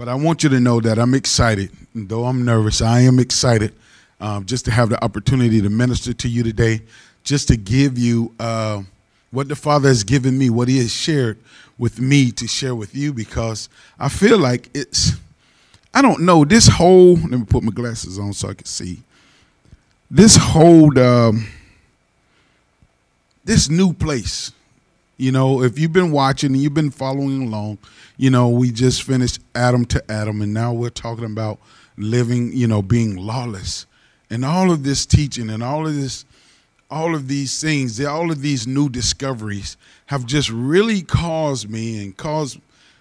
But I want you to know that I'm excited. Though I'm nervous, I am excited um, just to have the opportunity to minister to you today, just to give you uh, what the Father has given me, what He has shared with me to share with you, because I feel like it's, I don't know, this whole, let me put my glasses on so I can see. This whole, um, this new place, you know, if you've been watching and you've been following along, you know, we just finished Adam to Adam, and now we're talking about living, you know, being lawless. And all of this teaching and all of this, all of these things, all of these new discoveries have just really caused me and caused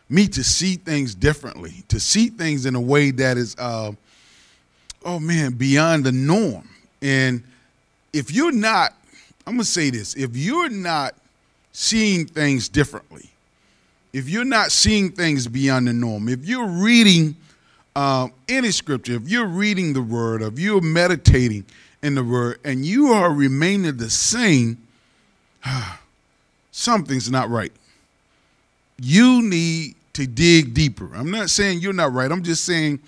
me to see things differently, to see things in a way that is, uh, oh man, beyond the norm. And if you're not, I'm to say this if you're not seeing things differently, if you're not seeing things beyond the norm, if you're reading uh, any scripture, if you're reading the word, if you're meditating in the word, and you are remaining the same, something's not right. You need to dig deeper. I'm not saying you're not right. I'm just saying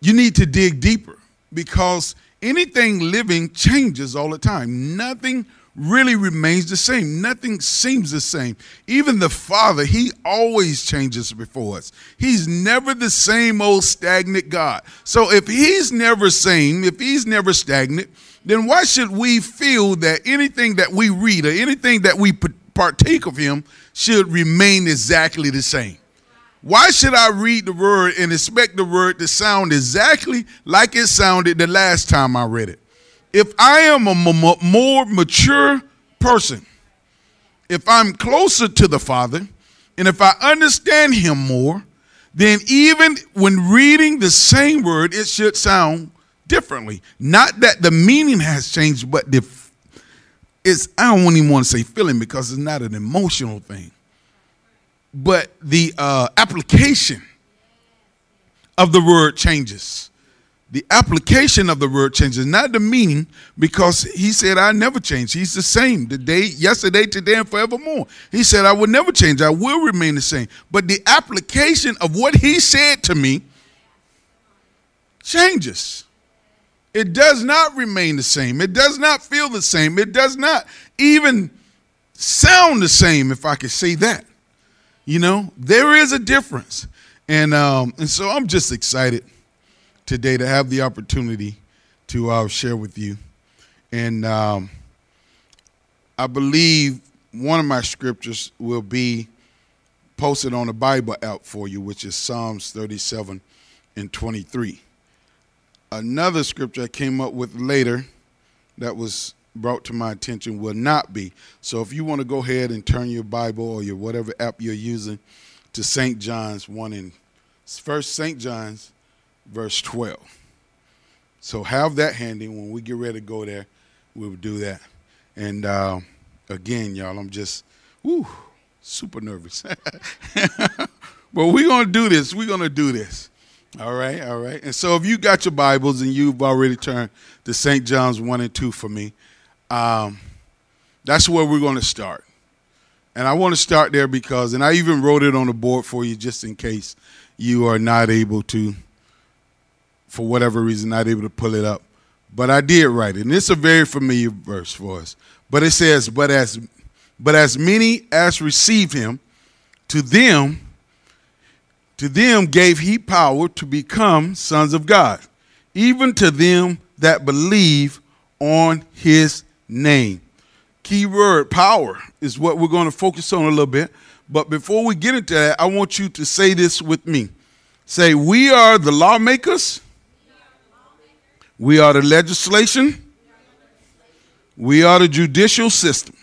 you need to dig deeper because anything living changes all the time. Nothing really remains the same. Nothing seems the same. Even the Father, He always changes before us. He's never the same old stagnant God. So if He's never same, if He's never stagnant, then why should we feel that anything that we read or anything that we partake of Him should remain exactly the same? Why should I read the word and expect the word to sound exactly like it sounded the last time I read it? If I am a more mature person, if I'm closer to the Father, and if I understand Him more, then even when reading the same word, it should sound differently. Not that the meaning has changed, but the it's I don't even want to say feeling because it's not an emotional thing. But the uh, application of the word changes the application of the word changes, not the meaning, because he said, I never change. He's the same today, yesterday, today, and forevermore. He said, I will never change. I will remain the same. But the application of what he said to me changes. It does not remain the same. It does not feel the same. It does not even sound the same, if I could say that. You know, there is a difference. And um, and so I'm just excited today to have the opportunity to uh, share with you. And um, I believe one of my scriptures will be posted on the Bible app for you, which is Psalms 37 and 23. Another scripture I came up with later that was brought to my attention will not be. So if you want to go ahead and turn your Bible or your whatever app you're using to St. John's 1 and First St. John's verse 12. So have that handy. When we get ready to go there, we will do that. And uh, again, y'all, I'm just, whoo, super nervous. but we're going to do this. We're going to do this. All right, all right. And so if you got your Bibles and you've already turned to St. John's 1 and 2 for me, um, that's where we're going to start. And I want to start there because, and I even wrote it on the board for you just in case you are not able to for whatever reason, not able to pull it up. But I did write it. And it's a very familiar verse for us. But it says, But as but as many as received him, to them, to them gave he power to become sons of God, even to them that believe on his name. Key word power is what we're going to focus on a little bit. But before we get into that, I want you to say this with me. Say, We are the lawmakers we are the legislation. We are the judicial system.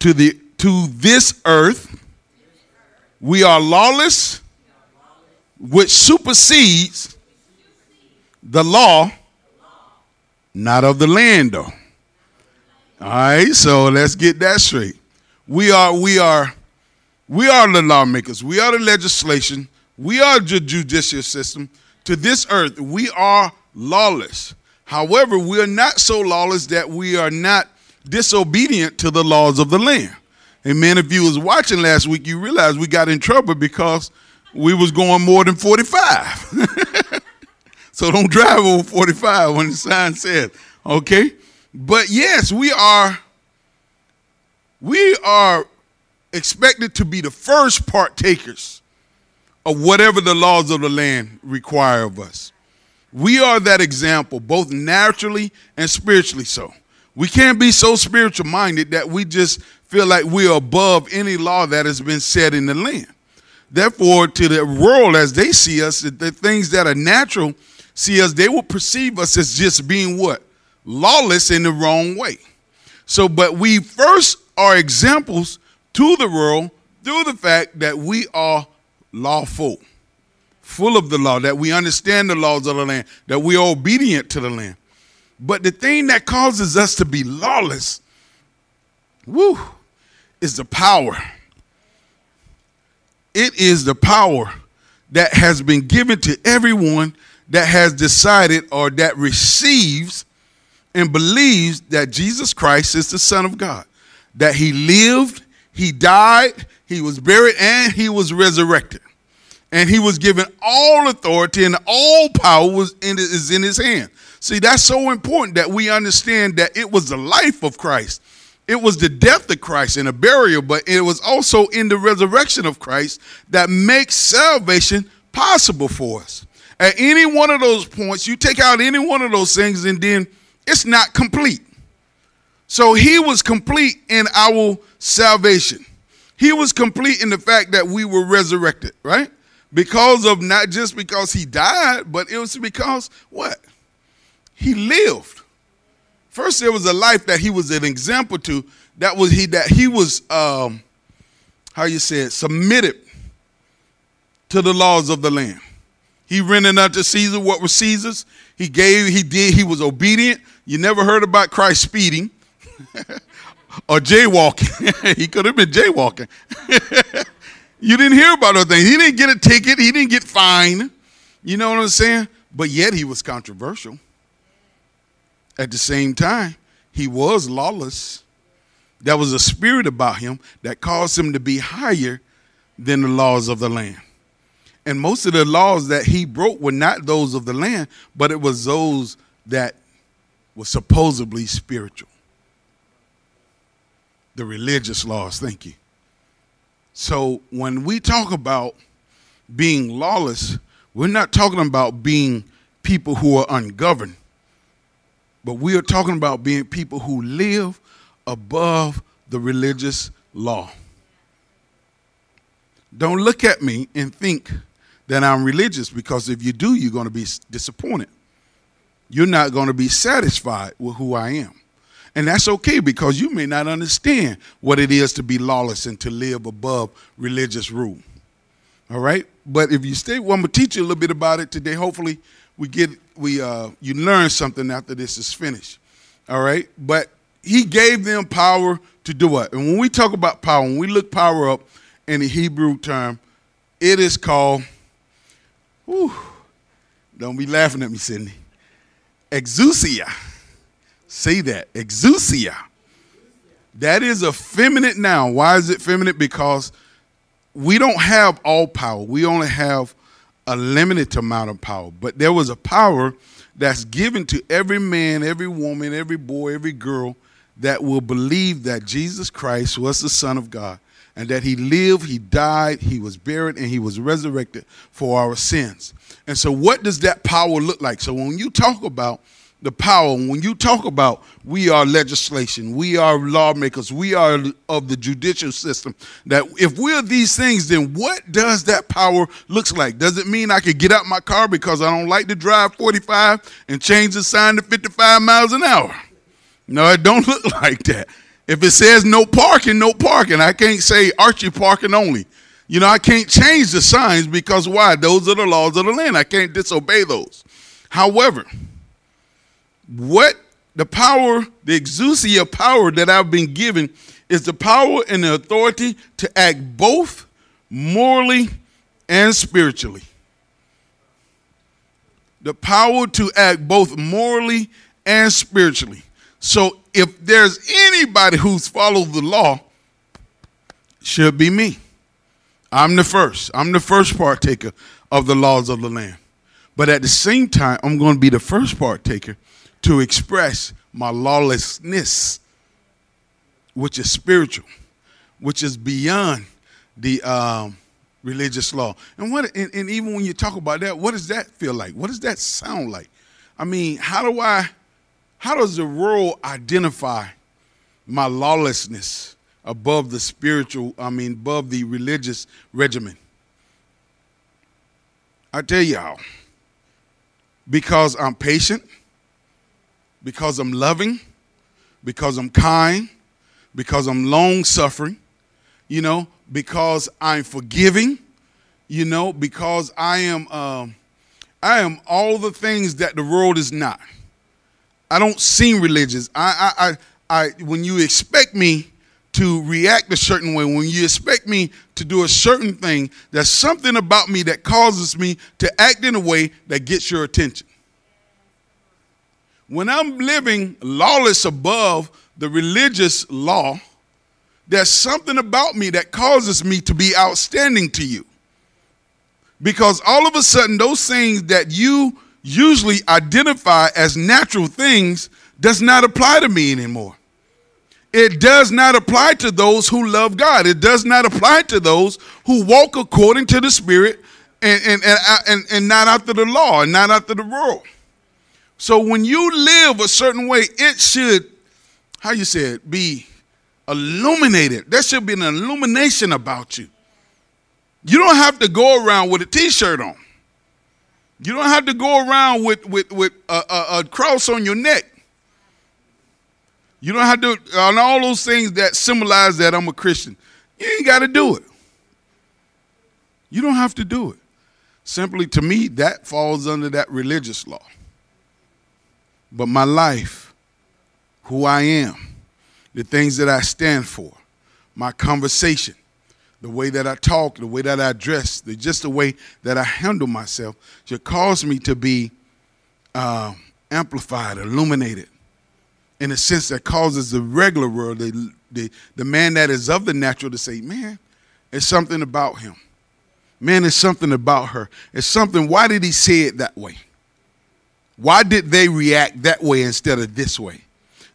To, the, to this earth, we are lawless, which supersedes the law, not of the land, though. All right, so let's get that straight. We are, we are, we are the lawmakers. We are the legislation. We are the judicial system to this earth, we are lawless. However, we are not so lawless that we are not disobedient to the laws of the land. Amen. If you was watching last week, you realized we got in trouble because we was going more than 45. so don't drive over 45 when the sign says, okay? But yes, we are we are expected to be the first partakers of whatever the laws of the land require of us. We are that example, both naturally and spiritually so. We can't be so spiritual minded that we just feel like we're above any law that has been set in the land. Therefore, to the world as they see us, the things that are natural see us, they will perceive us as just being what? Lawless in the wrong way. So, but we first are examples to the world through the fact that we are lawful, full of the law, that we understand the laws of the land, that we are obedient to the land. But the thing that causes us to be lawless, woo, is the power. It is the power that has been given to everyone that has decided or that receives and believes that Jesus Christ is the Son of God, that he lived, he died, he was buried, and he was resurrected. And he was given all authority and all power was in, is in his hand. See, that's so important that we understand that it was the life of Christ. It was the death of Christ and a burial, but it was also in the resurrection of Christ that makes salvation possible for us. At any one of those points, you take out any one of those things, and then it's not complete. So he was complete in our salvation. He was complete in the fact that we were resurrected, right? Because of not just because he died, but it was because what? He lived. First, there was a life that he was an example to. That was he that he was um, how you say it, submitted to the laws of the land. He rendered unto Caesar what was Caesar's. He gave, he did, he was obedient. You never heard about Christ speeding or jaywalking. he could have been jaywalking. you didn't hear about those things. He didn't get a ticket, he didn't get fined. You know what I'm saying? But yet he was controversial. At the same time, he was lawless. There was a spirit about him that caused him to be higher than the laws of the land. And most of the laws that he broke were not those of the land, but it was those that were supposedly spiritual. The religious laws, thank you. So when we talk about being lawless, we're not talking about being people who are ungoverned, but we are talking about being people who live above the religious law. Don't look at me and think that I'm religious because if you do, you're going to be disappointed. You're not going to be satisfied with who I am. And that's okay because you may not understand what it is to be lawless and to live above religious rule. All right? But if you stay, well, I'm going to teach you a little bit about it today. Hopefully, we get we uh you learn something after this is finished. All right? But he gave them power to do what? And when we talk about power, when we look power up in the Hebrew term, it is called Whew. Don't be laughing at me, Sydney. Exousia. Say that. Exousia. That is a feminine noun. Why is it feminine? Because we don't have all power. We only have a limited amount of power. But there was a power that's given to every man, every woman, every boy, every girl that will believe that Jesus Christ was the Son of God and that he lived, he died, he was buried, and he was resurrected for our sins. And so, what does that power look like? So, when you talk about the power, when you talk about we are legislation, we are lawmakers, we are of the judicial system, that if we're these things, then what does that power looks like? Does it mean I could get out my car because I don't like to drive 45 and change the sign to 55 miles an hour? No, it don't look like that. If it says no parking, no parking. I can't say Archie parking only. You know, I can't change the signs because why? Those are the laws of the land. I can't disobey those. However, what the power, the exousia power that I've been given is the power and the authority to act both morally and spiritually. The power to act both morally and spiritually. So if there's anybody who's followed the law, should be me. I'm the first. I'm the first partaker of the laws of the land. But at the same time, I'm going to be the first partaker to express my lawlessness, which is spiritual, which is beyond the um, religious law. And what and, and even when you talk about that, what does that feel like? What does that sound like? I mean, how do I how does the world identify my lawlessness above the spiritual, I mean, above the religious regimen? I tell y'all, because I'm patient, because I'm loving, because I'm kind, because I'm long suffering, you know, because I'm forgiving, you know, because I am um, I am all the things that the world is not. I don't seem religious. I I I, I when you expect me to react a certain way, when you expect me to do a certain thing, there's something about me that causes me to act in a way that gets your attention. When I'm living lawless above the religious law, there's something about me that causes me to be outstanding to you. Because all of a sudden, those things that you usually identify as natural things does not apply to me anymore. It does not apply to those who love God. It does not apply to those who walk according to the Spirit and, and, and, and, and not after the law and not after the world. So when you live a certain way, it should, how you say it, be illuminated. There should be an illumination about you. You don't have to go around with a t-shirt on. You don't have to go around with, with, with a, a, a cross on your neck. You don't have to, on all those things that symbolize that I'm a Christian. You ain't got to do it. You don't have to do it. Simply to me, that falls under that religious law. But my life, who I am, the things that I stand for, my conversation, the way that I talk, the way that I dress, the, just the way that I handle myself should cause me to be uh, amplified, illuminated, in a sense that causes the regular world, the, the, the man that is of the natural, to say, man, it's something about him. Man, it's something about her. It's something, why did he say it that way? Why did they react that way instead of this way?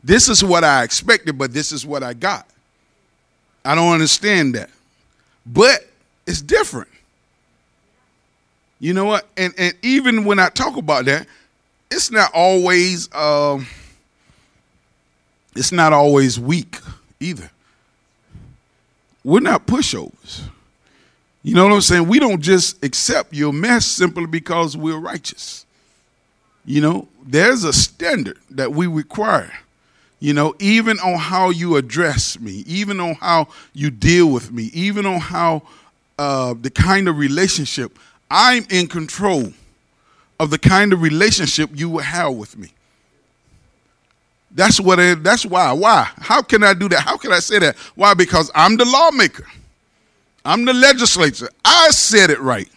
This is what I expected, but this is what I got. I don't understand that. But it's different. You know what? And and even when I talk about that, it's not always um, it's not always weak either. We're not pushovers. You know what I'm saying? We don't just accept your mess simply because we're righteous. You know, there's a standard that we require you know, even on how you address me, even on how you deal with me, even on how uh, the kind of relationship I'm in control of the kind of relationship you will have with me. That's what. It, that's why. Why? How can I do that? How can I say that? Why? Because I'm the lawmaker. I'm the legislator. I said it right.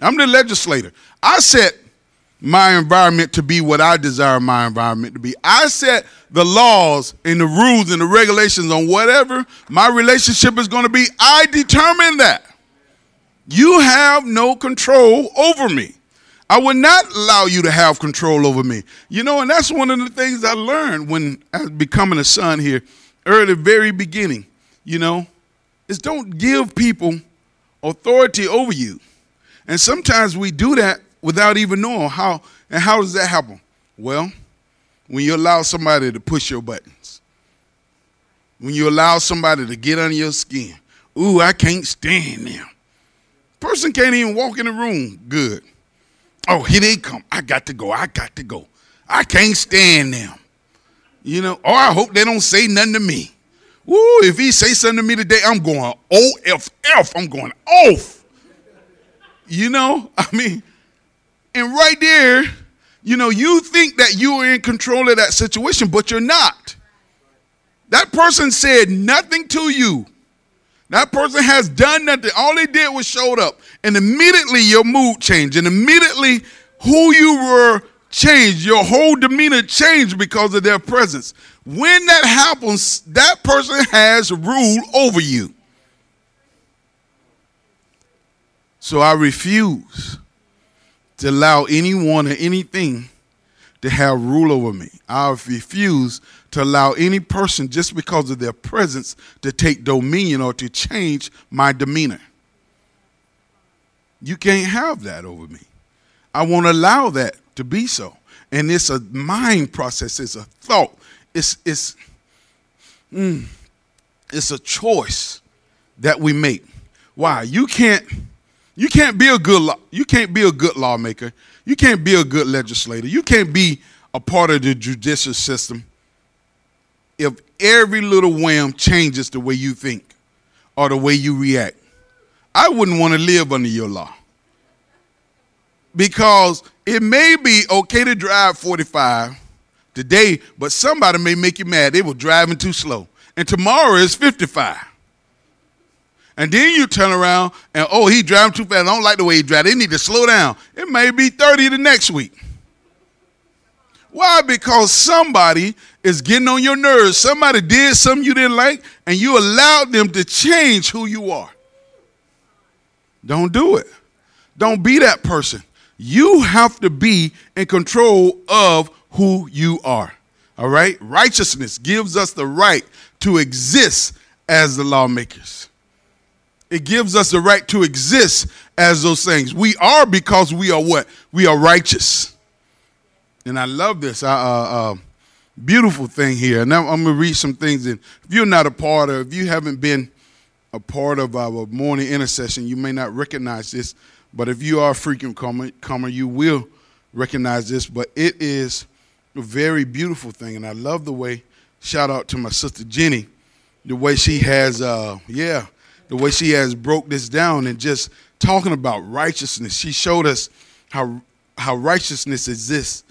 I'm the legislator. I set my environment to be what I desire my environment to be. I set the laws and the rules and the regulations on whatever my relationship is going to be. I determine that. You have no control over me. I would not allow you to have control over me. You know, and that's one of the things I learned when I was becoming a son here, early, very beginning, you know, is don't give people authority over you. And sometimes we do that without even knowing how. And how does that happen? Well, when you allow somebody to push your buttons, when you allow somebody to get under your skin, ooh, I can't stand them. Person can't even walk in the room good. Oh, here they come. I got to go. I got to go. I can't stand them. You know, oh, I hope they don't say nothing to me. Woo, if he say something to me today, I'm going OFF. I'm going off. You know, I mean, and right there, you know, you think that you are in control of that situation, but you're not. That person said nothing to you. That person has done nothing. All they did was showed up. And immediately your mood changed. And immediately who you were changed. Your whole demeanor changed because of their presence. When that happens, that person has rule over you. So I refuse to allow anyone or anything to have rule over me. I refuse to allow any person, just because of their presence, to take dominion or to change my demeanor. You can't have that over me. I won't allow that to be so. And it's a mind process, it's a thought, it's, it's, mm, it's a choice that we make. Why? You can't you can't be a good law, you can't be a good lawmaker. You can't be a good legislator. You can't be a part of the judicial system if every little whim changes the way you think or the way you react. I wouldn't want to live under your law. Because it may be okay to drive 45 today, but somebody may make you mad. They were driving too slow. And tomorrow is 55. And then you turn around and, oh, he driving too fast. I don't like the way he drives. They need to slow down. It may be 30 the next week. Why? Because somebody is getting on your nerves. Somebody did something you didn't like, and you allowed them to change who you are. Don't do it. Don't be that person. You have to be in control of who you are. All right? Righteousness gives us the right to exist as the lawmakers. It gives us the right to exist as those things. We are because we are what? We are righteous. And I love this. Uh, uh, beautiful thing here. Now I'm going to read some things. And if you're not a part of, if you haven't been a part of our morning intercession, you may not recognize this. But if you are a frequent comer, comer you will recognize this. But it is a very beautiful thing. And I love the way, shout out to my sister Jenny, the way she has, uh, yeah, the way she has broke this down and just talking about righteousness. She showed us how how righteousness exists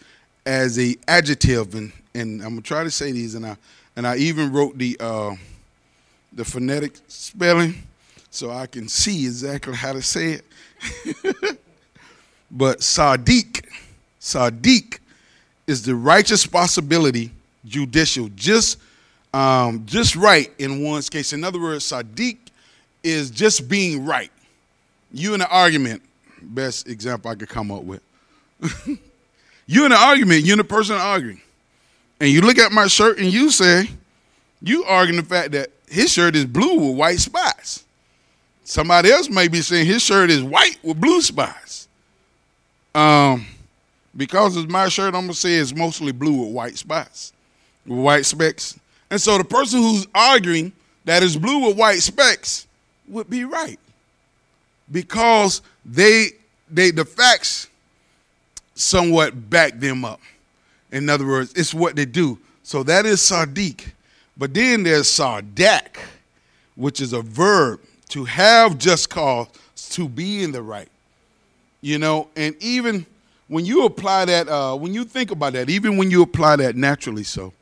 as a adjective, and, and I'm gonna try to say these, and I and I even wrote the uh, the phonetic spelling so I can see exactly how to say it. but sadiq, sadiq is the righteous possibility, judicial, just um, just right in one's case. In other words, sadiq is just being right. You in an argument, best example I could come up with. you in an argument, you and the person arguing. And you look at my shirt and you say, you arguing the fact that his shirt is blue with white spots. Somebody else may be saying his shirt is white with blue spots. Um, because it's my shirt, I'm gonna say it's mostly blue with white spots, with white specks. And so the person who's arguing that it's blue with white specks would be right because they they the facts somewhat back them up. In other words, it's what they do. So that is sadiq. But then there's sardak, which is a verb to have just cause to be in the right. You know, and even when you apply that, uh, when you think about that, even when you apply that naturally, so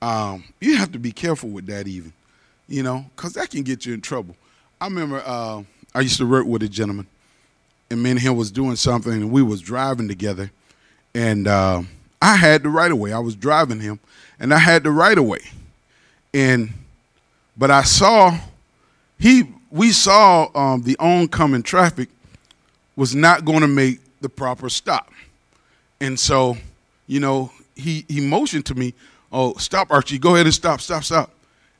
um, you have to be careful with that, even, you know, because that can get you in trouble. I remember uh, I used to work with a gentleman, and me and him was doing something, and we was driving together, and uh, I had the right of way. I was driving him, and I had the right of way, and but I saw he we saw um, the oncoming traffic was not going to make the proper stop, and so you know he he motioned to me, "Oh, stop, Archie! Go ahead and stop, stop, stop."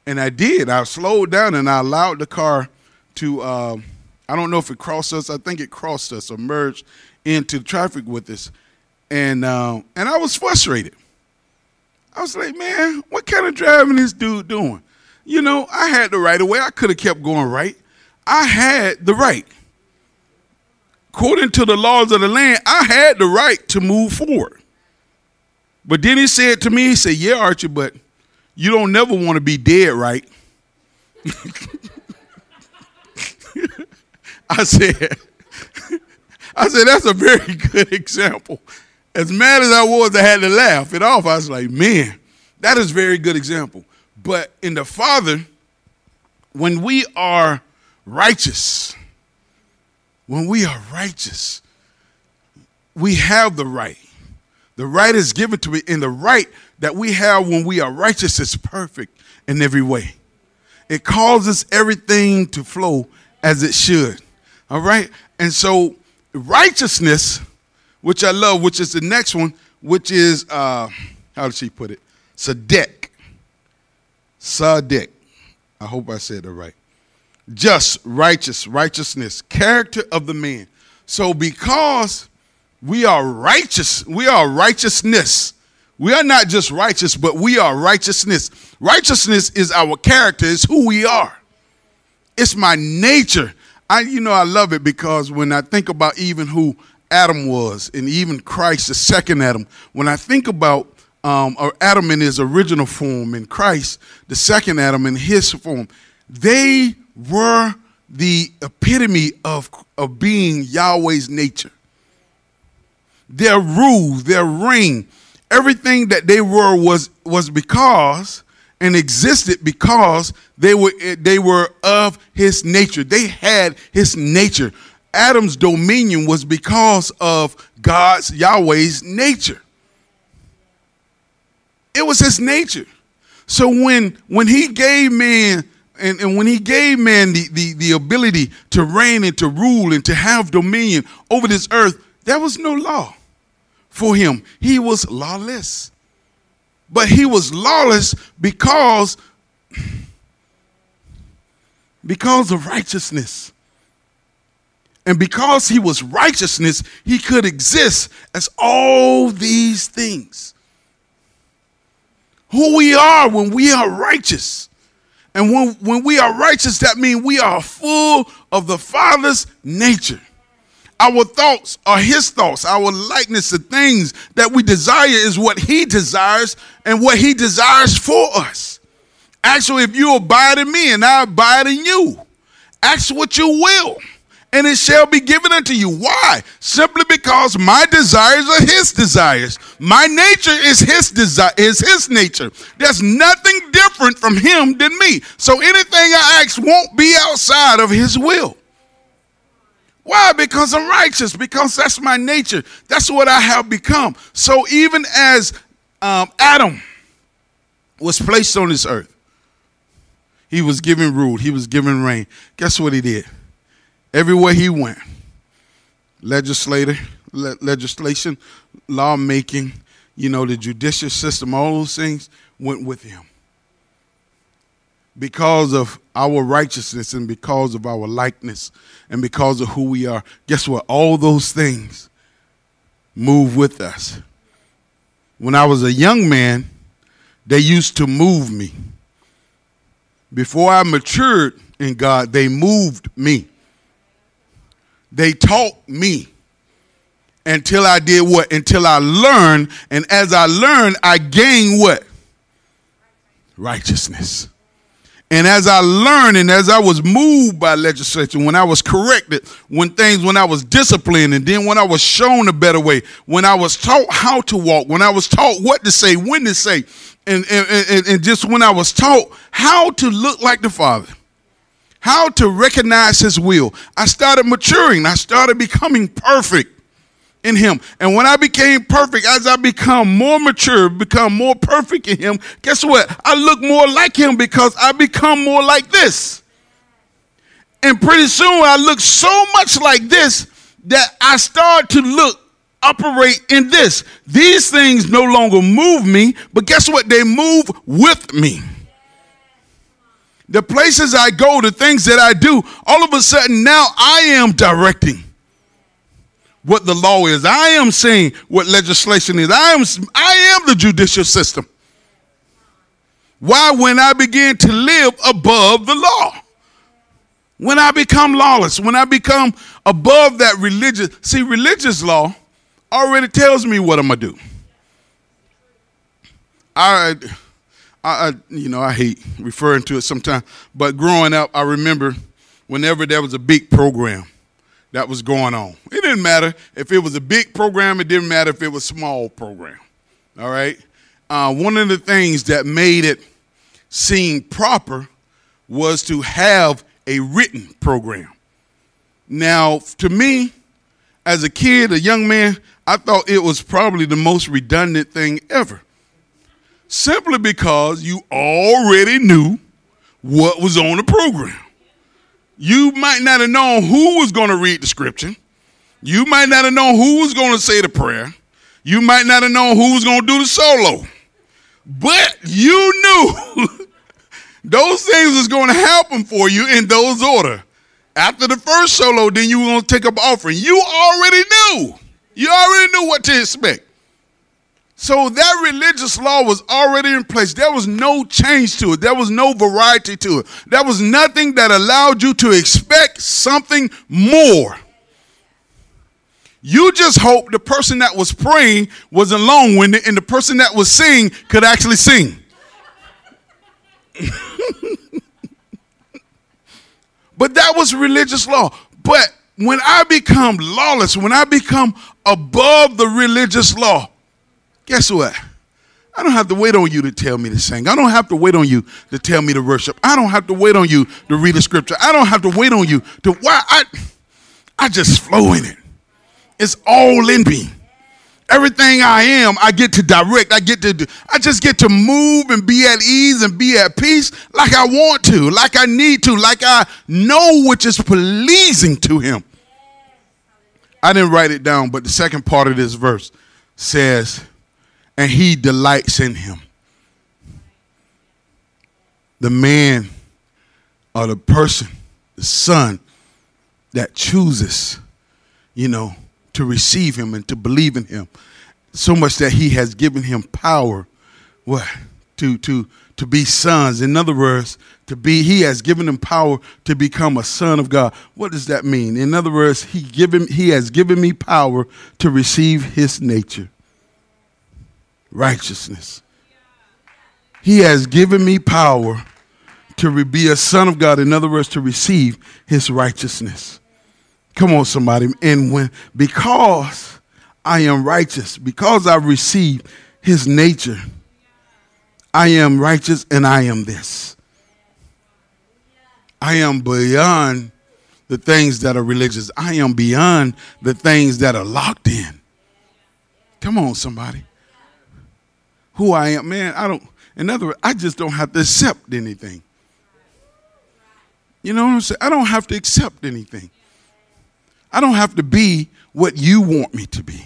And I did. I slowed down and I allowed the car to um, I don't know if it crossed us. I think it crossed us or merged into traffic with us, and uh, and I was frustrated. I was like, man, what kind of driving is dude doing? You know, I had the right of way. I could have kept going right. I had the right. According to the laws of the land, I had the right to move forward. But then he said to me, he said, Yeah, Archie, but you don't never want to be dead, right? I said, I said, that's a very good example. As mad as I was, I had to laugh it off. I was like, man, that is a very good example. But in the Father, when we are righteous, when we are righteous, we have the right. The right is given to me, and the right that we have when we are righteous is perfect in every way. It causes everything to flow as it should. All right? And so righteousness, which I love, which is the next one, which is uh, how did she put it? Sadek. Sadek. I hope I said it right. Just, righteous, righteousness, character of the man. So because we are righteous, we are righteousness. We are not just righteous, but we are righteousness. Righteousness is our character, it's who we are. It's my nature. I you know I love it because when I think about even who Adam was and even Christ, the second Adam, when I think about um, Adam in his original form and Christ, the second Adam in his form, they were the epitome of, of being Yahweh's nature. Their rule, their reign, everything that they were was, was because and existed because they were, eh, they were of his nature. They had his nature. Adam's dominion was because of God's, Yahweh's nature. It was his nature. So when when he gave man and, and when he gave man the, the, the ability to reign and to rule and to have dominion over this earth, there was no law for him. He was lawless. But he was lawless because because of righteousness. And because he was righteousness, he could exist as all these things. Who we are when we are righteous. And when, when we are righteous, that means we are full of the Father's nature. Our thoughts are his thoughts. Our likeness, the things that we desire, is what he desires and what he desires for us. Actually, if you abide in me and I abide in you, ask what you will and it shall be given unto you. Why? Simply because my desires are his desires. My nature is his desire is his nature. There's nothing different from him than me. So anything I ask won't be outside of his will. Why? Because I'm righteous, because that's my nature. That's what I have become. So even as um, Adam was placed on this earth, he was given rule, he was given reign. Guess what he did? Everywhere he went, legislator, le- legislation, lawmaking, you know, the judicial system, all those things went with him. Because of our righteousness and because of our likeness and because of who we are, guess what? All those things move with us. When I was a young man, they used to move me. Before I matured in God, they moved me. They taught me until I did what? Until I learned. And as I learned, I gained what? Righteousness. And as I learned and as I was moved by legislation, when I was corrected, when things, when I was disciplined, and then when I was shown a better way, when I was taught how to walk, when I was taught what to say, when to say, and, and, and, and just when I was taught how to look like the Father how to recognize his will. I started maturing. I started becoming perfect in him. And when I became perfect, as I become more mature, become more perfect in him, guess what? I look more like him because I become more like this. And pretty soon I look so much like this that I start to look operate in this. These things no longer move me, but guess what? They move with me the places I go, the things that I do, all of a sudden now I am directing what the law is. I am saying what legislation is. I am, I am the judicial system. Why? When I begin to live above the law. When I become lawless, when I become above that religious, see, religious law already tells me what I'm gonna do. I I, I, you know, I hate referring to it sometimes, but growing up, I remember whenever there was a big program that was going on. It didn't matter if it was a big program, it didn't matter if it was a small program. All right? Uh, one of the things that made it seem proper was to have a written program. Now, to me, as a kid, a young man, I thought it was probably the most redundant thing ever simply because you already knew what was on the program. You might not have known who was going to read the scripture. You might not have known who was going to say the prayer. You might not have known who was going to do the solo. But you knew those things was going to happen for you in those order. After the first solo, then you were going to take up offering. You already knew. You already knew what to expect. So that religious law was already in place. There was no change to it. There was no variety to it. There was nothing that allowed you to expect something more. You just hope the person that was praying wasn't long winded and the person that was singing could actually sing. but that was religious law. But when I become lawless, when I become above the religious law, guess what? I don't have to wait on you to tell me to sing. I don't have to wait on you to tell me to worship. I don't have to wait on you to read the scripture. I don't have to wait on you to why I I just flow in it. It's all in me. Everything I am, I get to direct. I get to do, I just get to move and be at ease and be at peace like I want to, like I need to, like I know which is pleasing to him. I didn't write it down, but the second part of this verse says, and he delights in him. The man or the person, the son that chooses, you know, to receive him and to believe in him. So much that he has given him power what to to to be sons. In other words, to be he has given him power to become a son of God. What does that mean? In other words, he given he has given me power to receive his nature. Righteousness. He has given me power to be a son of God. In other words, to receive his righteousness. Come on, somebody. And when because I am righteous, because I receive his nature, I am righteous and I am this. I am beyond the things that are religious. I am beyond the things that are locked in. Come on, somebody. Who I am, man, I don't, in other words, I just don't have to accept anything. You know what I'm saying? I don't have to accept anything. I don't have to be what you want me to be.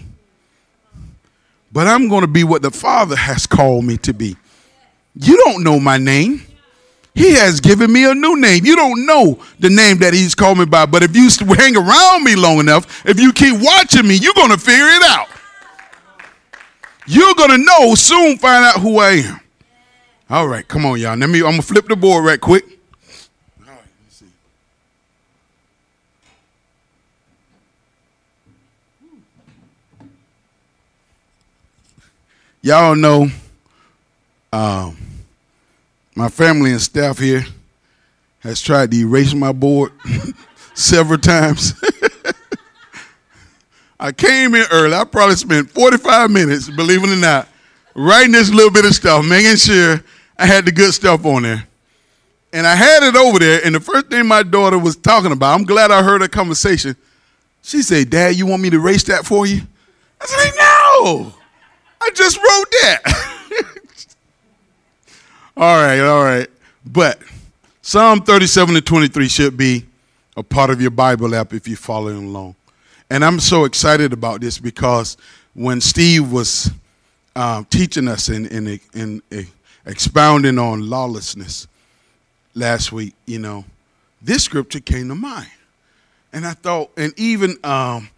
But I'm going to be what the Father has called me to be. You don't know my name. He has given me a new name. You don't know the name that he's called me by, but if you hang around me long enough, if you keep watching me, you're going to figure it out. You're to know, soon find out who I am. All right, come on, y'all. Let me, I'm to flip the board right quick. All right, let's see. Y'all know um, my family and staff here has tried to erase my board several times. I came in early. I probably spent 45 minutes, believe it or not, writing this little bit of stuff, making sure I had the good stuff on there. And I had it over there, and the first thing my daughter was talking about, I'm glad I heard her conversation. She said, Dad, you want me to erase that for you? I said, No. I just wrote that. all right, all right. But Psalm 37 to 23 should be a part of your Bible app if you're following along. And I'm so excited about this because when Steve was uh, teaching us in, in, in expounding on lawlessness last week, you know, this scripture came to mind. And I thought, and even um,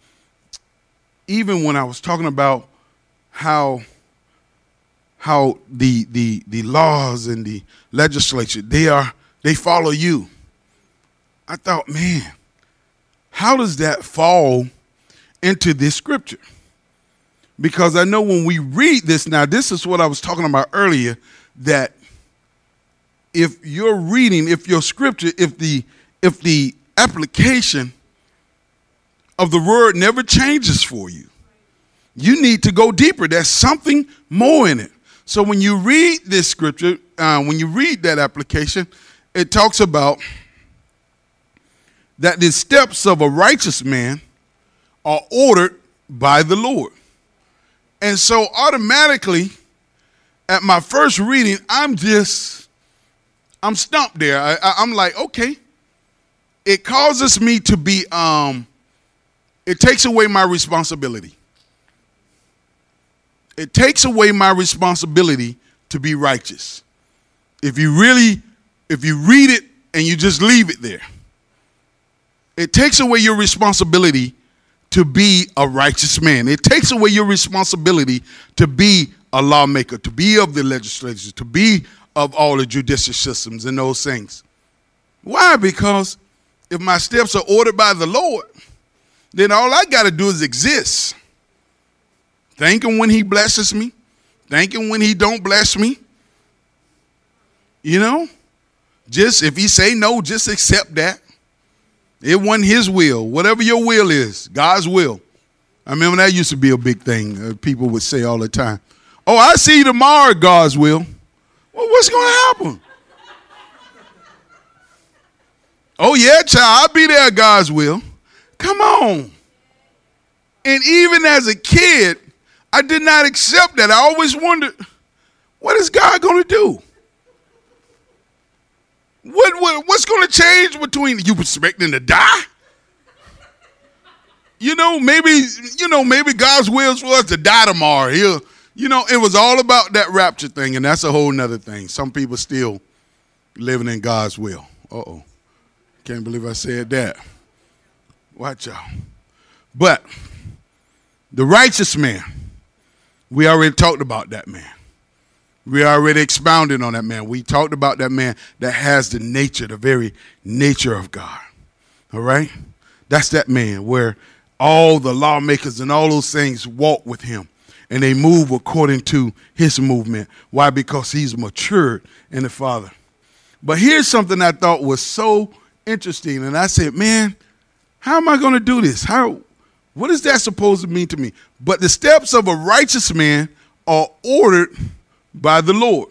even when I was talking about how how the the the laws and the legislature they are they follow you. I thought, man, how does that fall into this scripture? Because I know when we read this now, this is what I was talking about earlier that if you're reading, if your scripture, if the if the application of the word never changes for you, you need to go deeper. There's something more in it. So when you read this scripture, uh, when you read that application, it talks about that the steps of a righteous man are ordered by the Lord. And so automatically, at my first reading, I'm just, I'm stumped there. I, am like, okay, it causes me to be um it takes away my responsibility. It takes away my responsibility to be righteous. If you really if you read it and you just leave it there, it takes away your responsibility to be a righteous man. It takes away your responsibility to be a lawmaker, to be of the legislature, to be of all the judicial systems and those things. Why? Because if my steps are ordered by the Lord, then all I got to do is exist. Thank him when he blesses me. Thank him when he don't bless me. You know? Just if he say no, just accept that. It wasn't his will. Whatever your will is, God's will. I remember that used to be a big thing. Uh, people would say all the time, "Oh, I see tomorrow God's will." Well, what's going to happen? oh yeah, child, I'll be there. God's will. Come on. And even as a kid, I did not accept that. I always wondered, what is God going to do? What, what what's going to change between you expecting to die? You know, maybe you know, maybe God's will is for us to die tomorrow. He'll, you know, it was all about that rapture thing, and that's a whole nother thing. Some people still living in God's will. Uh oh. Can't believe I said that. Watch out. But the righteous man, we already talked about that man. We already expounded on that man. We talked about that man that has the nature, the very nature of God. All right? That's that man where all the lawmakers and all those things walk with him and they move according to his movement. Why? Because he's matured in the Father. But here's something I thought was so interesting. And I said, man, how am I going to do this? How, what is that supposed to mean to me? But the steps of a righteous man are ordered by the Lord.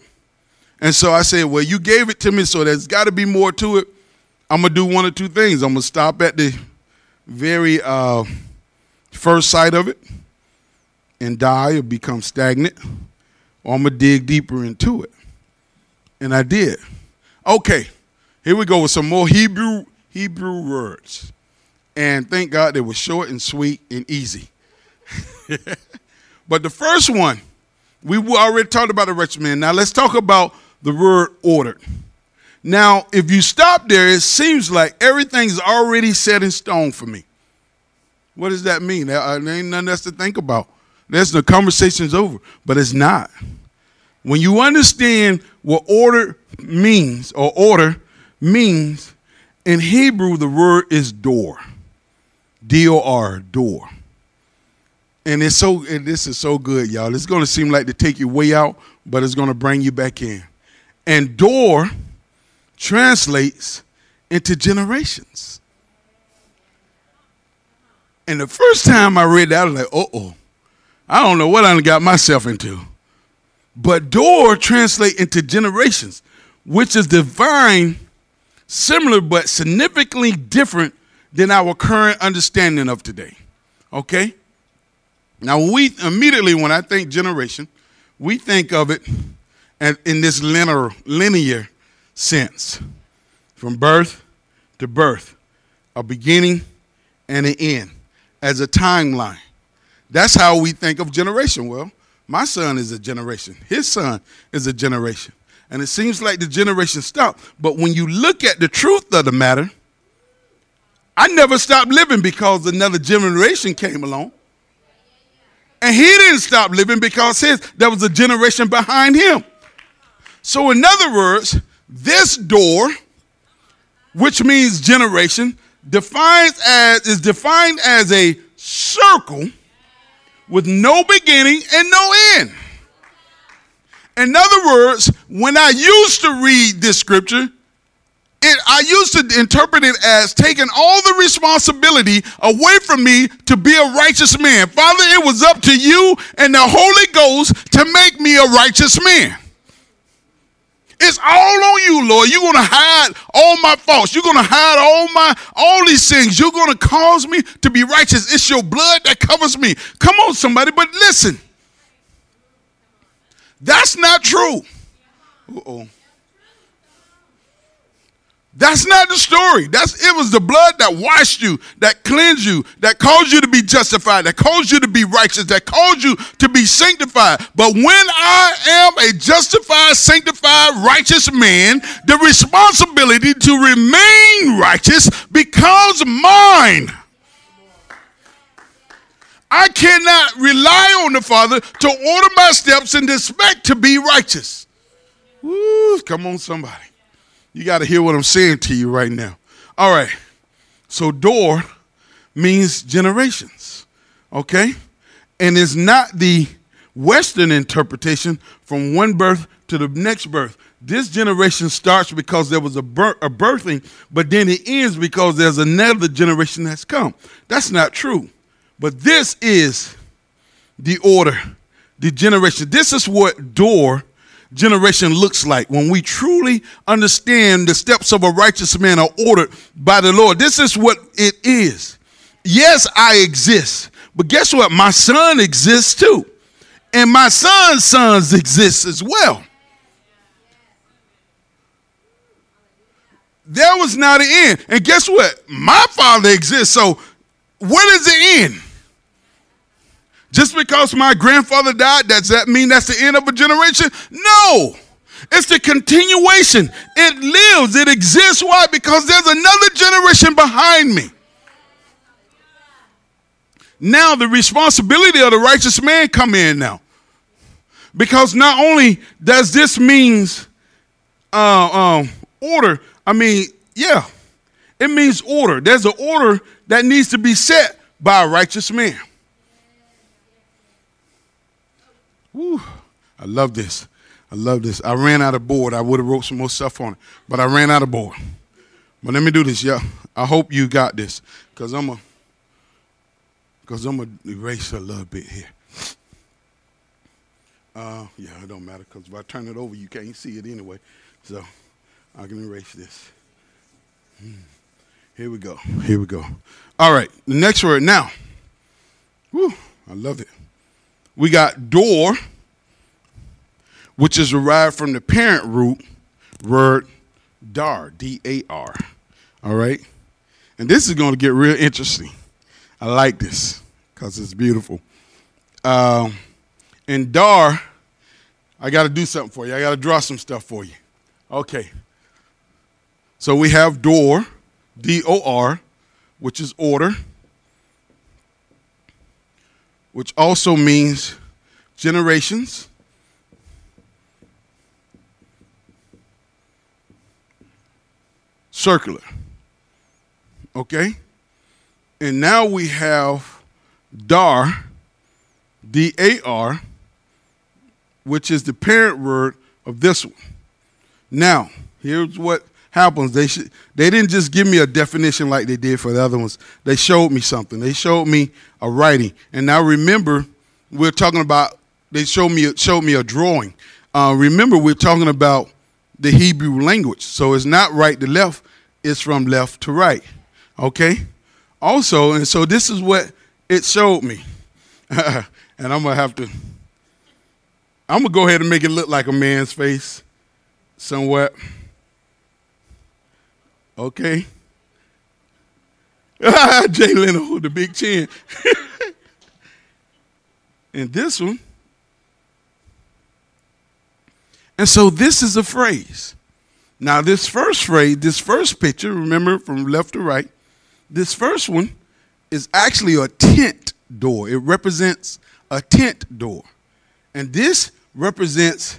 And so I said, Well, you gave it to me, so there's got to be more to it. I'm going to do one or two things. I'm going to stop at the very uh, first sight of it and die or become stagnant, or I'm going to dig deeper into it. And I did. Okay, here we go with some more Hebrew Hebrew words. And thank God they were short and sweet and easy. but the first one we already talked about the wretched man. Now let's talk about the word ordered. Now, if you stop there, it seems like everything's already set in stone for me. What does that mean? Uh, there ain't nothing else to think about. There's the conversation's over, but it's not. When you understand what order means or order means, in Hebrew the word is dor. D O R, dor and it's so and this is so good y'all. It's to seem like to take you way out but it's to bring you back in. And dor translates into generations. And the first time i read that i was like uh-oh i don't know what i got myself into. But dor translates into generations which is divine similar but significantly different than our current understanding of today. Okay now, we immediately, when I think generation, we think of it in this linear, linear sense from birth to birth, a beginning and an end as a timeline. That's how we think of generation. Well, my son is a generation, his son is a generation. And it seems like the generation stopped. But when you look at the truth of the matter, I never stopped living because another generation came along. And he didn't stop living because his there was a generation behind him. So, in other words, this dor, which means generation, defines as is defined as a circle with no beginning and no end. In other words, when I used to read this scripture, it, I used to interpret it as taking all the responsibility away from me to be a righteous man. Father, it was up to you and the Holy Ghost to make me a righteous man. It's all on you, Lord. You're gonna hide all my faults. You're gonna hide all my all these things. You're gonna cause me to be righteous. It's your blood that covers me. Come on, somebody, but listen. That's not true. Uh-oh. That's not the story. That's it was the blood that washed you, that cleansed you, that caused you to be justified, that caused you to be righteous, that caused you to be sanctified. But when I am a justified, sanctified, righteous man, the responsibility to remain righteous becomes mine. I cannot rely on the Father to order my steps and expect to be righteous. Woo, come on, somebody. You got to hear what I'm saying to you right now. All right. So, dor means generations, okay? And it's not the Western interpretation from one birth to the next birth. This generation starts because there was a, bir- a birthing, but then it ends because there's another generation that's come. That's not true. But this is the order, the generation. This is what dor generation looks like when we truly understand the steps of a righteous man are ordered by the Lord. This is what it is. Yes, I exist, but guess what? My son exists too. And my son's sons exist as well. There was not an end. And guess what? My father exists. So what is the end? Just because my grandfather died, does that mean that's the end of a generation? No. It's the continuation. It lives, it exists. Why? Because there's another generation behind me. Now the responsibility of the righteous man come in now. Because not only does this means uh, um, order, I mean, yeah, it means order. There's an order that needs to be set by a righteous man. I love this. I love this. I ran out of board. I would have wrote some more stuff on it, but I ran out of board. But let me do this, yeah. I hope you got this, cause I'm a, cause I'm gonna erase a little bit here. Uh, yeah, it don't matter, cause if I turn it over, you can't see it anyway. So I can erase this. Hmm. Here we go. Here we go. All right, the next word now. Whew, I love it we got dor, which is derived from the parent root word dar, D A R. All right? And this is going to get real interesting. I like this because it's beautiful. Um, and dar, I got to do something for you. I got to draw some stuff for you. Okay. So we have dor, D O R, which is order. Which also means generations. Circular. Okay? And now we have dar, D A R, which is the parent word of this one. Now, here's what happens. They should, they didn't just give me a definition like they did for the other ones. They showed me something. They showed me a writing. And now remember, we're talking about. They showed me showed me a drawing. Uh, remember, we're talking about the Hebrew language. So it's not right to left. It's from left to right. Okay. Also, and so this is what it showed me. and I'm gonna have to. I'm gonna go ahead and make it look like a man's face, somewhat. Okay. Jay Leno with the big chin. and this one. And so this is a phrase. Now, this first phrase, this first picture, remember from left to right, this first one is actually a tent door. It represents a tent door. And this represents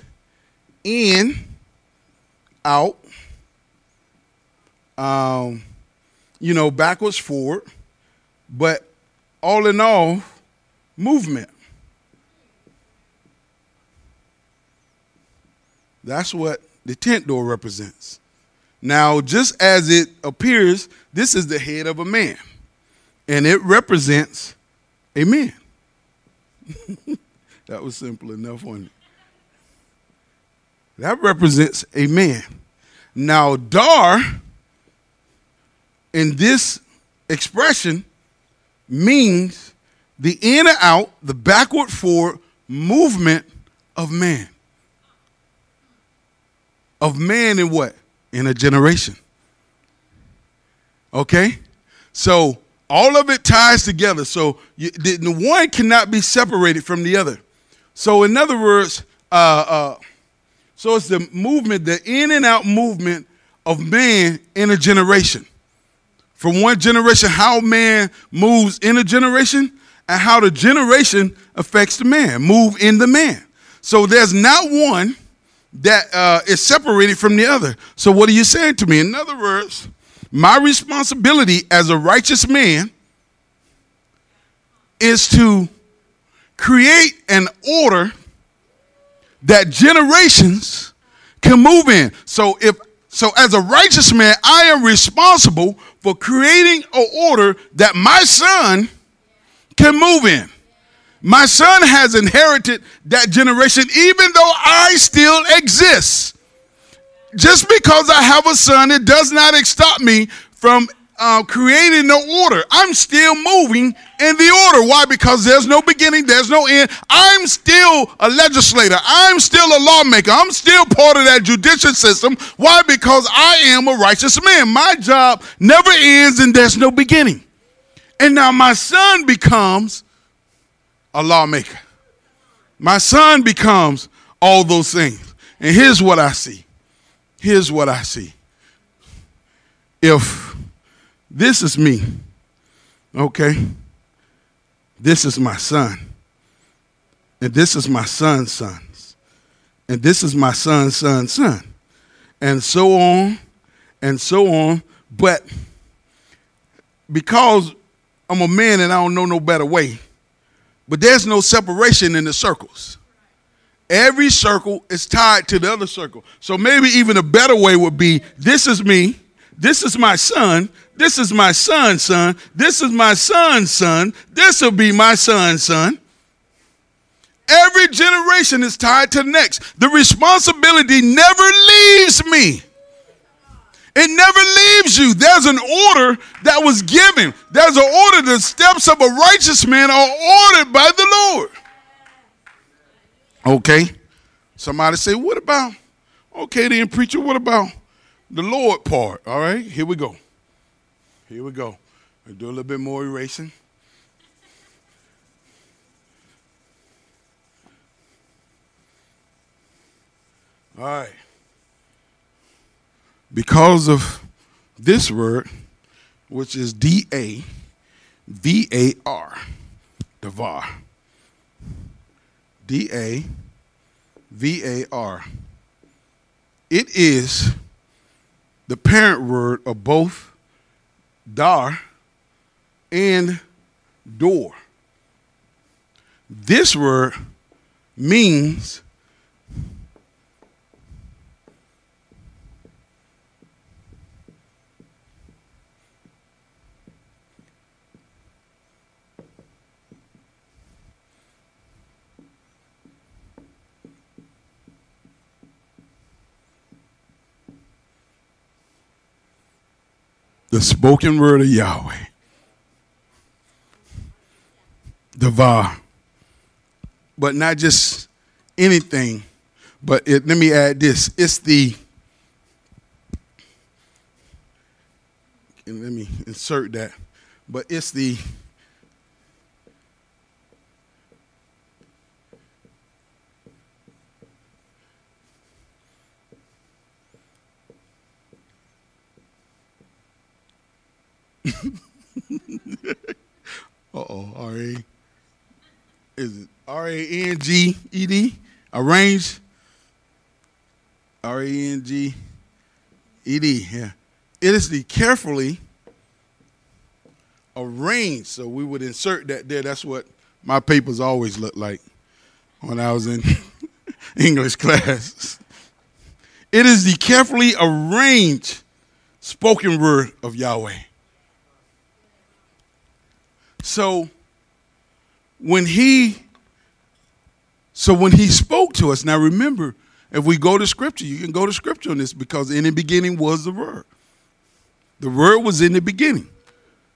in, out, um, you know, backwards, forward, but all in all, movement. That's what the tent door represents. Now, just as it appears, this is the head of a man, and it represents a man. that was simple enough, wasn't it? That represents a man. Now, Dar in this expression means the in and out, the backward forward movement of man. Of man in what? In a generation. Okay? So all of it ties together. So you, the, the one cannot be separated from the other. So, in other words, uh, uh, so it's the movement, the in and out movement of man in a generation. From one generation, how man moves in a generation, and how the generation affects the man, move in the man. So there's not one that uh, is separated from the other. So what are you saying to me? In other words, my responsibility as a righteous man is to create an order that generations can move in. So if so as a righteous man, I am responsible for creating an order that my son can move in. My son has inherited that generation even though I still exist. Just because I have a son, it does not stop me from uh, creating the order. I'm still moving in the order. Why? Because there's no beginning, there's no end. I'm still a legislator. I'm still a lawmaker. I'm still part of that judicial system. Why? Because I am a righteous man. My job never ends and there's no beginning. And now my son becomes a lawmaker. My son becomes all those things. And here's what I see. Here's what I see. If this is me. Okay? This is my son. And this is my son's sons. And this is my son's son's son. And so on and so on. But because I'm a man and I don't know no better way, but there's no separation in the circles. Every circle is tied to the other circle. So maybe even a better way would be this is me, this is my son, this is my son's son. This is my son's son. This will be my son's son. Every generation is tied to the next. The responsibility never leaves me. It never leaves you. There's an order that was given. There's an order. The steps of a righteous man are ordered by the Lord. Okay. Somebody say, what about, okay, then, preacher, what about the Lord part? All right, here we go. Here we go. I'll do a little bit more erasing. All right. Because of this word, which is D A V A R, Davar. D A V A R. It is the parent word of both dar, and door. This word means the spoken word of Yahweh. Devar. But not just anything, but it, let me add this. It's the, and let me insert that, but it's the, uh oh, R A. Is it R A N G E D? Arrange. R A N G E D. Yeah. It is the carefully arranged. So we would insert that there. That's what my papers always looked like when I was in English class. It is the carefully arranged spoken word of Yahweh. So when he so when he spoke to us, now remember, if we go to scripture, you can go to scripture on this because in the beginning was the word. The word was in the beginning.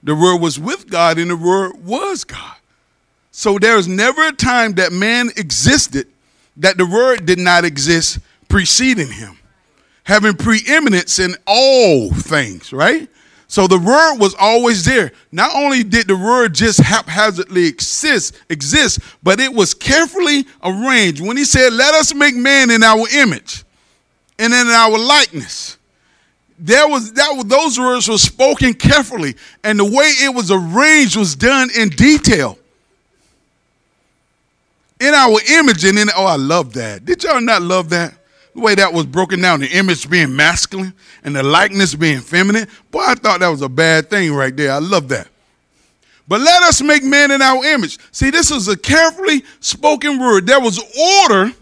The word was with God and the word was God. So there's never a time that man existed that the word did not exist preceding him, having preeminence in all things, right? So the word was always there. Not only did the word just haphazardly exist, exist, but it was carefully arranged. When he said, "Let us make man in our image and in our likeness," there was that those words were spoken carefully, and the way it was arranged was done in detail. In our image and in oh, I love that. Did y'all not love that? The way that was broken down, the image being masculine and the likeness being feminine. Boy, I thought that was a bad thing right there. I love that. But let us make man in our image. See, this is a carefully spoken word. There was order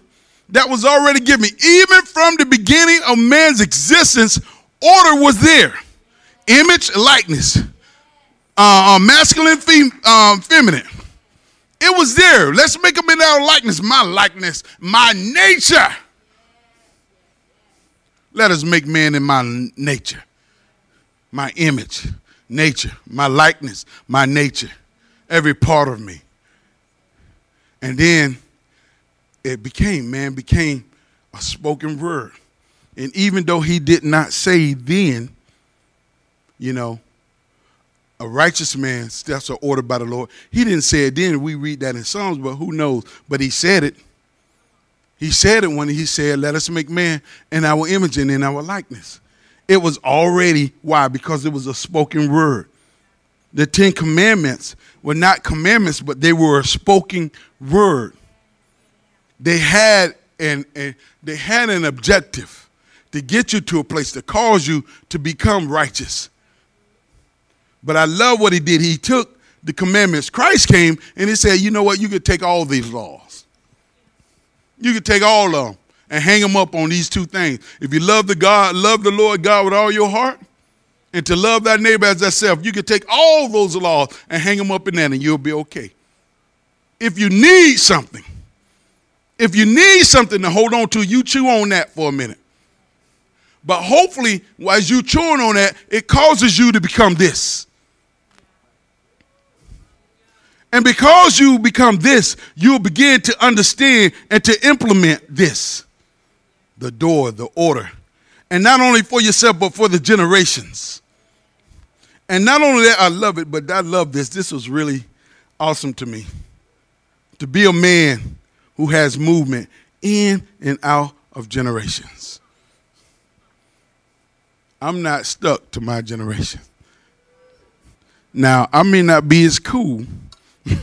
that was already given. Even from the beginning of man's existence, order was there. Image, likeness, uh, uh masculine, fem- uh, feminine. It was there. Let's make them in our likeness. My likeness, my nature. Let us make man in my nature, my image, nature, my likeness, my nature, every part of me. And then it became, man became a spoken word. And even though he did not say then, you know, a righteous man steps are ordered by the Lord. He didn't say it then. We read that in Psalms, but who knows? But he said it. He said it when he said, Let us make man in our image and in our likeness. It was already, why? Because it was a spoken word. The Ten Commandments were not commandments, but they were a spoken word. They had an, they had an objective to get you to a place to cause you to become righteous. But I love what he did. He took the commandments. Christ came and he said, You know what? You could take all these laws you could take all of them and hang them up on these two things. If you love the God, love the Lord God with all your heart, and to love thy neighbor as thyself, you could take all those laws and hang them up in that, and you'll be okay. If you need something, if you need something to hold on to, you chew on that for a minute. But hopefully, as you chewing on that, it causes you to become this. And because you become this, you'll begin to understand and to implement this the dor, the order. And not only for yourself, but for the generations. And not only that, I love it, but I love this. This was really awesome to me. To be a man who has movement in and out of generations. I'm not stuck to my generation. Now, I may not be as cool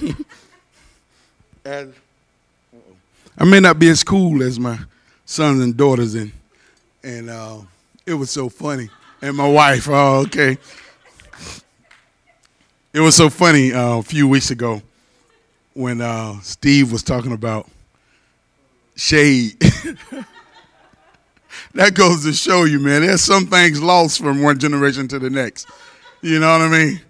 as, I may not be as cool as my sons and daughters, and and uh, it was so funny. And my wife, oh, okay. It was so funny uh, a few weeks ago when uh, Steve was talking about shade. that goes to show you, man, there's some things lost from one generation to the next. You know what I mean?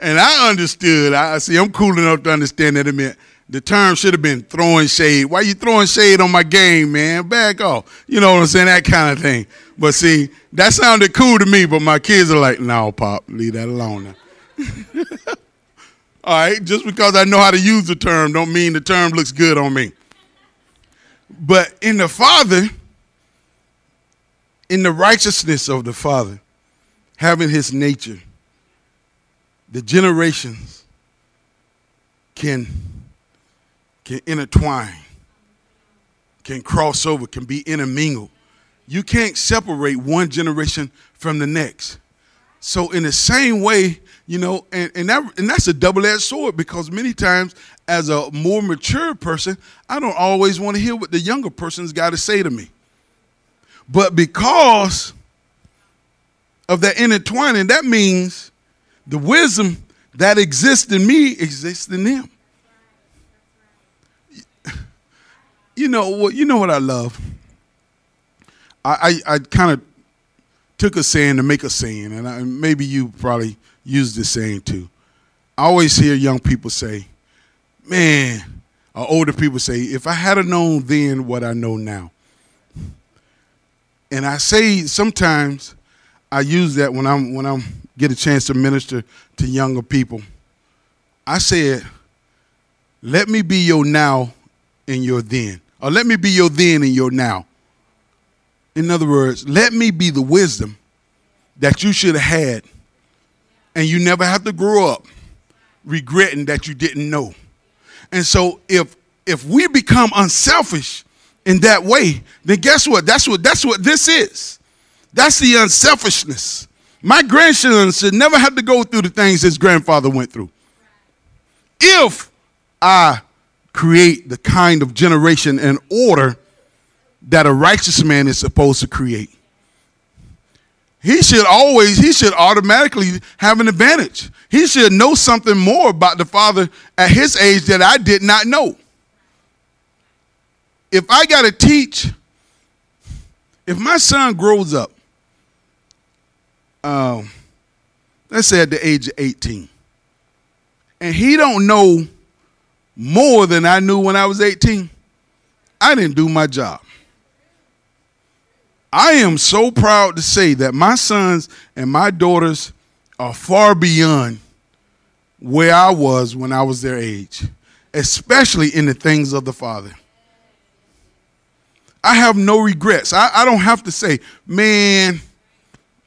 And I understood. I see. I'm cool enough to understand that it meant the term should have been throwing shade. Why you throwing shade on my game, man? Back off. You know what I'm saying? That kind of thing. But see, that sounded cool to me. But my kids are like, "No, pop, leave that alone." All right, just because I know how to use the term, don't mean the term looks good on me. But in the Father, in the righteousness of the Father, having His nature the generations can can intertwine, can cross over, can be intermingled. You can't separate one generation from the next. So in the same way, you know, and, and that and that's a double-edged sword because many times as a more mature person, I don't always want to hear what the younger person's got to say to me. But because of that intertwining, that means the wisdom that exists in me exists in them. You know what? You know what I love. I I, I kind of took a saying to make a saying, and I, maybe you probably use this saying too. I always hear young people say, "Man," or older people say, "If I had known then what I know now." And I say sometimes I use that when I'm when I'm get a chance to minister to younger people. I said, let me be your now and your then. Or let me be your then and your now. In other words, let me be the wisdom that you should have had and you never have to grow up regretting that you didn't know. And so if if we become unselfish in that way, then guess what? That's what that's what this is. That's the unselfishness. My grandchildren should never have to go through the things his grandfather went through. If I create the kind of generation and order that a righteous man is supposed to create. He should always, he should automatically have an advantage. He should know something more about the Father at his age that I did not know. If I got to teach, if my son grows up, um, let's say at the age of 18, and he don't know more than I knew when I was 18, I didn't do my job. I am so proud to say that my sons and my daughters are far beyond where I was when I was their age, especially in the things of the Father. I have no regrets. I, I don't have to say, man,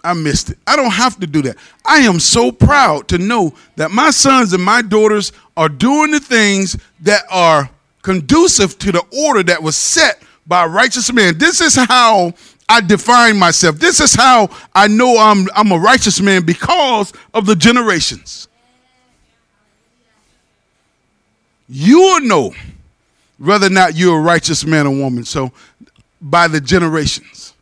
I missed it. I don't have to do that. I am so proud to know that my sons and my daughters are doing the things that are conducive to the order that was set by righteous men. This is how I define myself. This is how I know I'm, I'm a righteous man because of the generations. You will know whether or not you're a righteous man or woman. So, by the generations.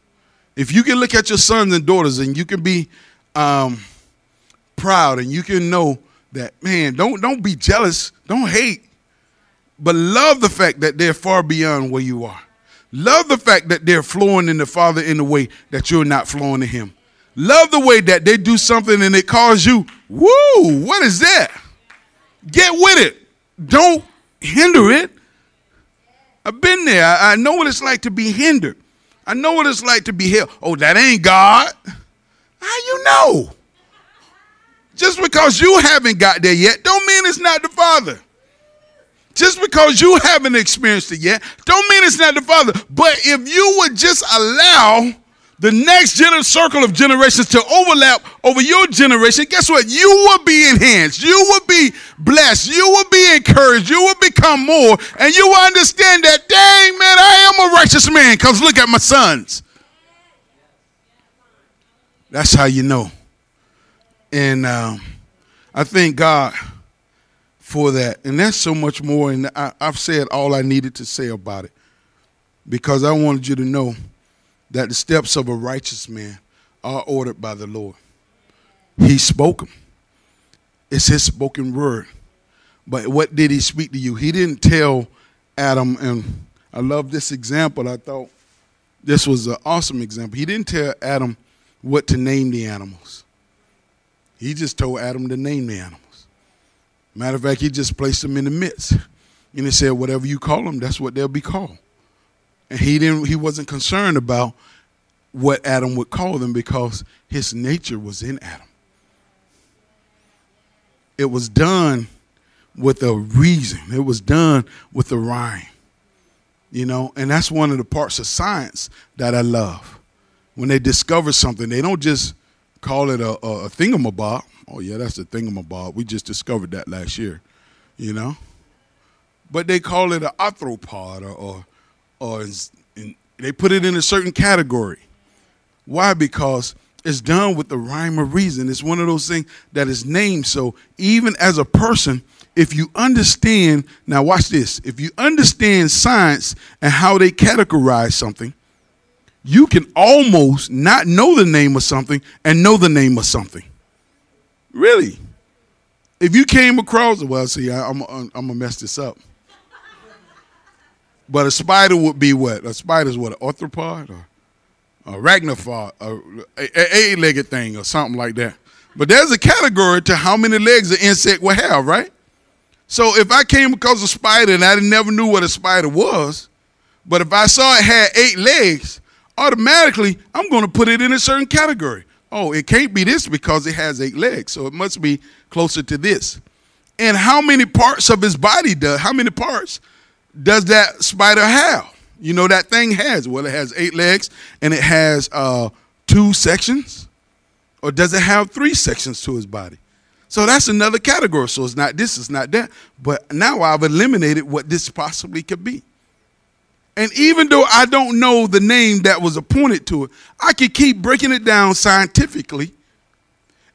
If you can look at your sons and daughters and you can be um, proud and you can know that, man, don't, don't be jealous, don't hate, but love the fact that they're far beyond where you are. Love the fact that they're flowing in the Father in the way that you're not flowing to Him. Love the way that they do something and it calls you, woo, what is that? Get with it. Don't hinder it. I've been there. I know what it's like to be hindered. I know what it's like to be held. Oh, that ain't God. How you know? Just because you haven't got there yet, don't mean it's not the Father. Just because you haven't experienced it yet, don't mean it's not the Father. But if you would just allow the next gener- circle of generations to overlap over your generation, guess what? You will be enhanced. You will be blessed. You will be encouraged. You will become more. And you will understand that, dang, man, I am a righteous man because look at my sons. That's how you know. And um, I thank God for that. And that's so much more. And I, I've said all I needed to say about it because I wanted you to know that the steps of a righteous man are ordered by the Lord. He spoke them. It's his spoken word. But what did he speak to you? He didn't tell Adam, and I love this example. I thought this was an awesome example. He didn't tell Adam what to name the animals. He just told Adam to name the animals. Matter of fact, he just placed them in the midst. And he said, whatever you call them, that's what they'll be called. And he didn't he wasn't concerned about what Adam would call them because his nature was in Adam. It was done with a reason. It was done with a rhyme. You know, and that's one of the parts of science that I love. When they discover something, they don't just call it a, a, a thingamabob. Oh yeah, that's the thingamabob. We just discovered that last year, you know. But they call it an arthropod, or or, or in, they put it in a certain category. Why? Because it's done with the rhyme of reason. It's one of those things that is named. So even as a person, if you understand, now watch this. If you understand science and how they categorize something, you can almost not know the name of something and know the name of something. Really. If you came across, well, see, I, am I'm gonna mess this up. But a spider would be what? A spider's what? An arthropod or a arachnopod, a eight-legged thing or something like that. But there's a category to how many legs an insect will have, right? So if I came across a spider and I never knew what a spider was, but if I saw it had eight legs, automatically I'm going to put it in a certain category oh, it can't be this because it has eight legs, so it must be closer to this. And how many parts of his body does, how many parts does that spider have? You know, that thing has, well, it has eight legs and it has uh, two sections, or does it have three sections to his body? So that's another category. So it's not this, it's not that. But now I've eliminated what this possibly could be. And even though I don't know the name that was appointed to it, I can keep breaking it down scientifically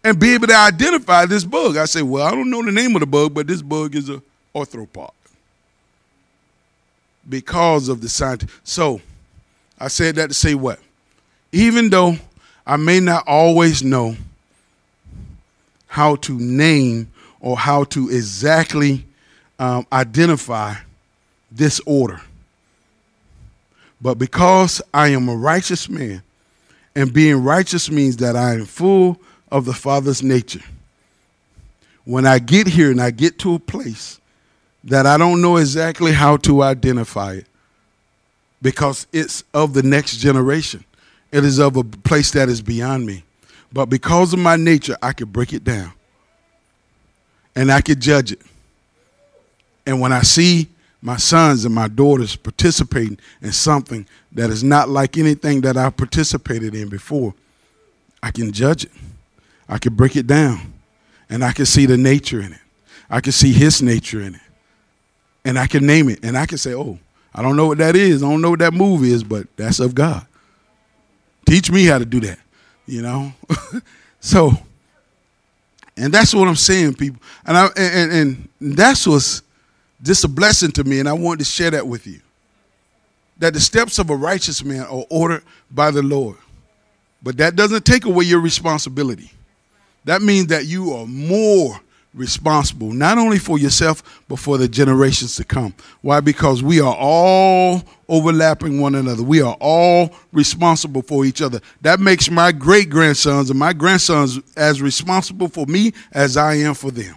and be able to identify this bug. I say, well, I don't know the name of the bug, but this bug is a arthropod because of the science. So I said that to say what? Even though I may not always know how to name or how to exactly um, identify this order, but because I am a righteous man, and being righteous means that I am full of the Father's nature. When I get here and I get to a place that I don't know exactly how to identify it, because it's of the next generation, it is of a place that is beyond me. But because of my nature, I can break it down and I can judge it. And when I see my sons and my daughters participating in something that is not like anything that I participated in before, I can judge it. I can break it down and I can see the nature in it. I can see his nature in it. And I can name it and I can say, oh, I don't know what that is. I don't know what that move is, but that's of God. Teach me how to do that, you know? so, and that's what I'm saying, people. And, I, and, and that's what's just a blessing to me, and I wanted to share that with you. That the steps of a righteous man are ordered by the Lord. But that doesn't take away your responsibility. That means that you are more responsible, not only for yourself, but for the generations to come. Why? Because we are all overlapping one another. We are all responsible for each other. That makes my great grandsons and my grandsons as responsible for me as I am for them.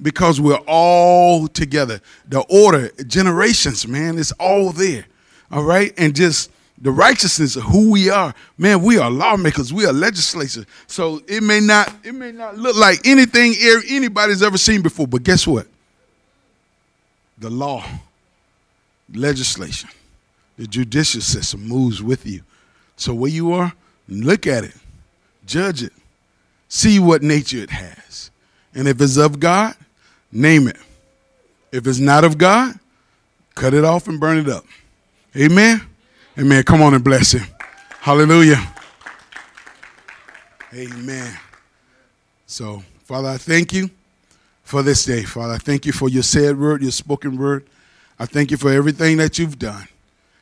Because we're all together. The order, generations, man, it's all there. All right? And just the righteousness of who we are. Man, we are lawmakers. We are legislators. So it may not it may not look like anything er, anybody's ever seen before, but guess what? The law, legislation, the judicial system moves with you. So where you are, look at it, judge it, see what nature it has. And if it's of God, name it. If it's not of God, cut it off and burn it up. Amen. Amen. Come on and bless him. Hallelujah. Amen. So, Father, I thank you for this day. Father, I thank you for your said word, your spoken word. I thank you for everything that you've done.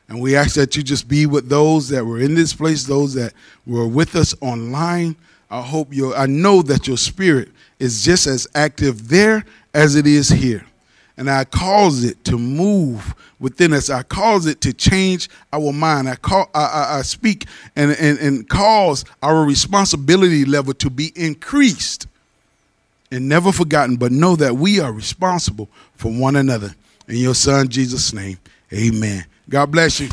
And we ask that you just be with those that were in this place, those that were with us online. I hope you I know that your spirit is just as active there as it is here and I cause it to move within us. I cause it to change our mind. I call, I, I, I speak and, and, and cause our responsibility level to be increased and never forgotten, but know that we are responsible for one another. In your son Jesus' name, amen. God bless you.